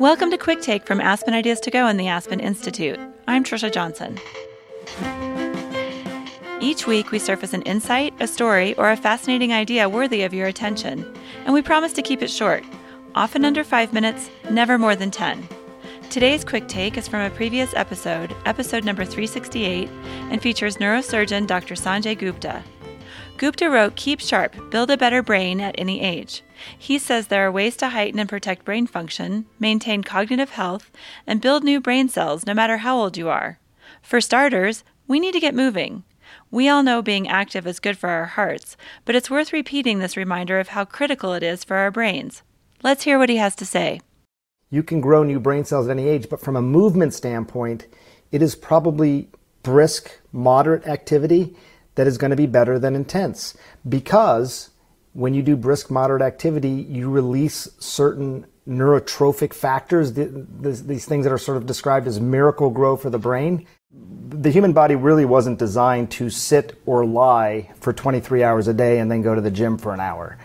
Welcome to Quick Take from Aspen Ideas to Go and the Aspen Institute. I'm Trisha Johnson. Each week, we surface an insight, a story, or a fascinating idea worthy of your attention, and we promise to keep it short, often under five minutes, never more than 10. Today's quick take is from a previous episode, episode number 368, and features neurosurgeon Dr. Sanjay Gupta. Gupta wrote Keep Sharp, Build a Better Brain at Any Age. He says there are ways to heighten and protect brain function, maintain cognitive health, and build new brain cells no matter how old you are. For starters, we need to get moving. We all know being active is good for our hearts, but it's worth repeating this reminder of how critical it is for our brains. Let's hear what he has to say. You can grow new brain cells at any age, but from a movement standpoint, it is probably brisk, moderate activity that is going to be better than intense. Because when you do brisk moderate activity you release certain neurotrophic factors these things that are sort of described as Miracle-Gro for the brain. The human body really wasn't designed to sit or lie for 23 hours a day and then go to the gym for an hour.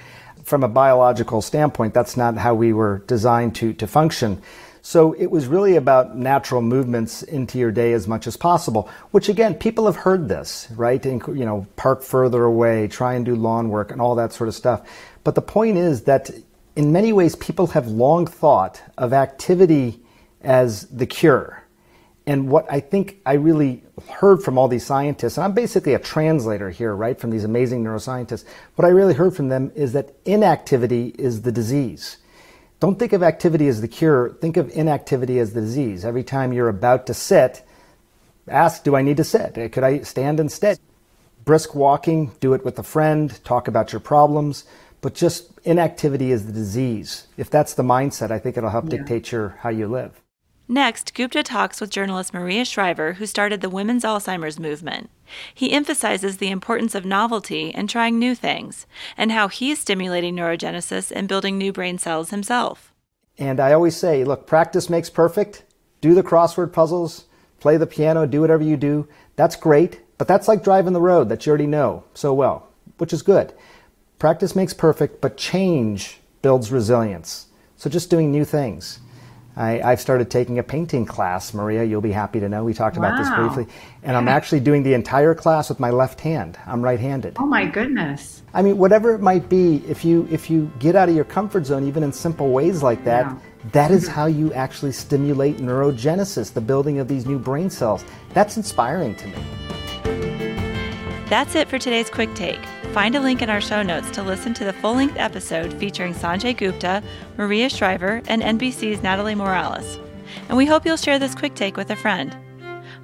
From a biological standpoint that's not how we were designed to, to function so it was really about natural movements into your day as much as possible, which again, people have heard this, right? You know, park further away, try and do lawn work and all that sort of stuff. But the point is that in many ways, people have long thought of activity as the cure. And what I think I really heard from all these scientists, and I'm basically a translator here, right, from these amazing neuroscientists, what I really heard from them is that inactivity is the disease. Don't think of activity as the cure. Think of inactivity as the disease. Every time you're about to sit, ask, do I need to sit? Could I stand instead? Brisk walking, do it with a friend, talk about your problems, but just inactivity is the disease. If that's the mindset, I think it'll help yeah. dictate your how you live. Next, Gupta talks with journalist Maria Shriver, who started the Women's Alzheimer's Movement. He emphasizes the importance of novelty and trying new things, and how he's stimulating neurogenesis and building new brain cells himself. And I always say, look, practice makes perfect. Do the crossword puzzles, play the piano, do whatever you do. That's great, but that's like driving the road that you already know so well, which is good. Practice makes perfect, but change builds resilience. So just doing new things. I, have started taking a painting class, Maria. You'll be happy to know. We talked wow. about this briefly. And yeah. I'm actually doing the entire class with my left hand. I'm right handed. Oh, my goodness. I mean, whatever it might be, if you, if you get out of your comfort zone, even in simple ways like that, yeah. that is mm-hmm. how you actually stimulate neurogenesis, the building of these new brain cells. That's inspiring to me. That's it for today's quick take. Find a link in our show notes to listen to the full length episode featuring Sanjay Gupta, Maria Shriver, and NBC's Natalie Morales. And we hope you'll share this quick take with a friend.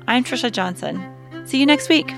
I'm Trisha Johnson. See you next week.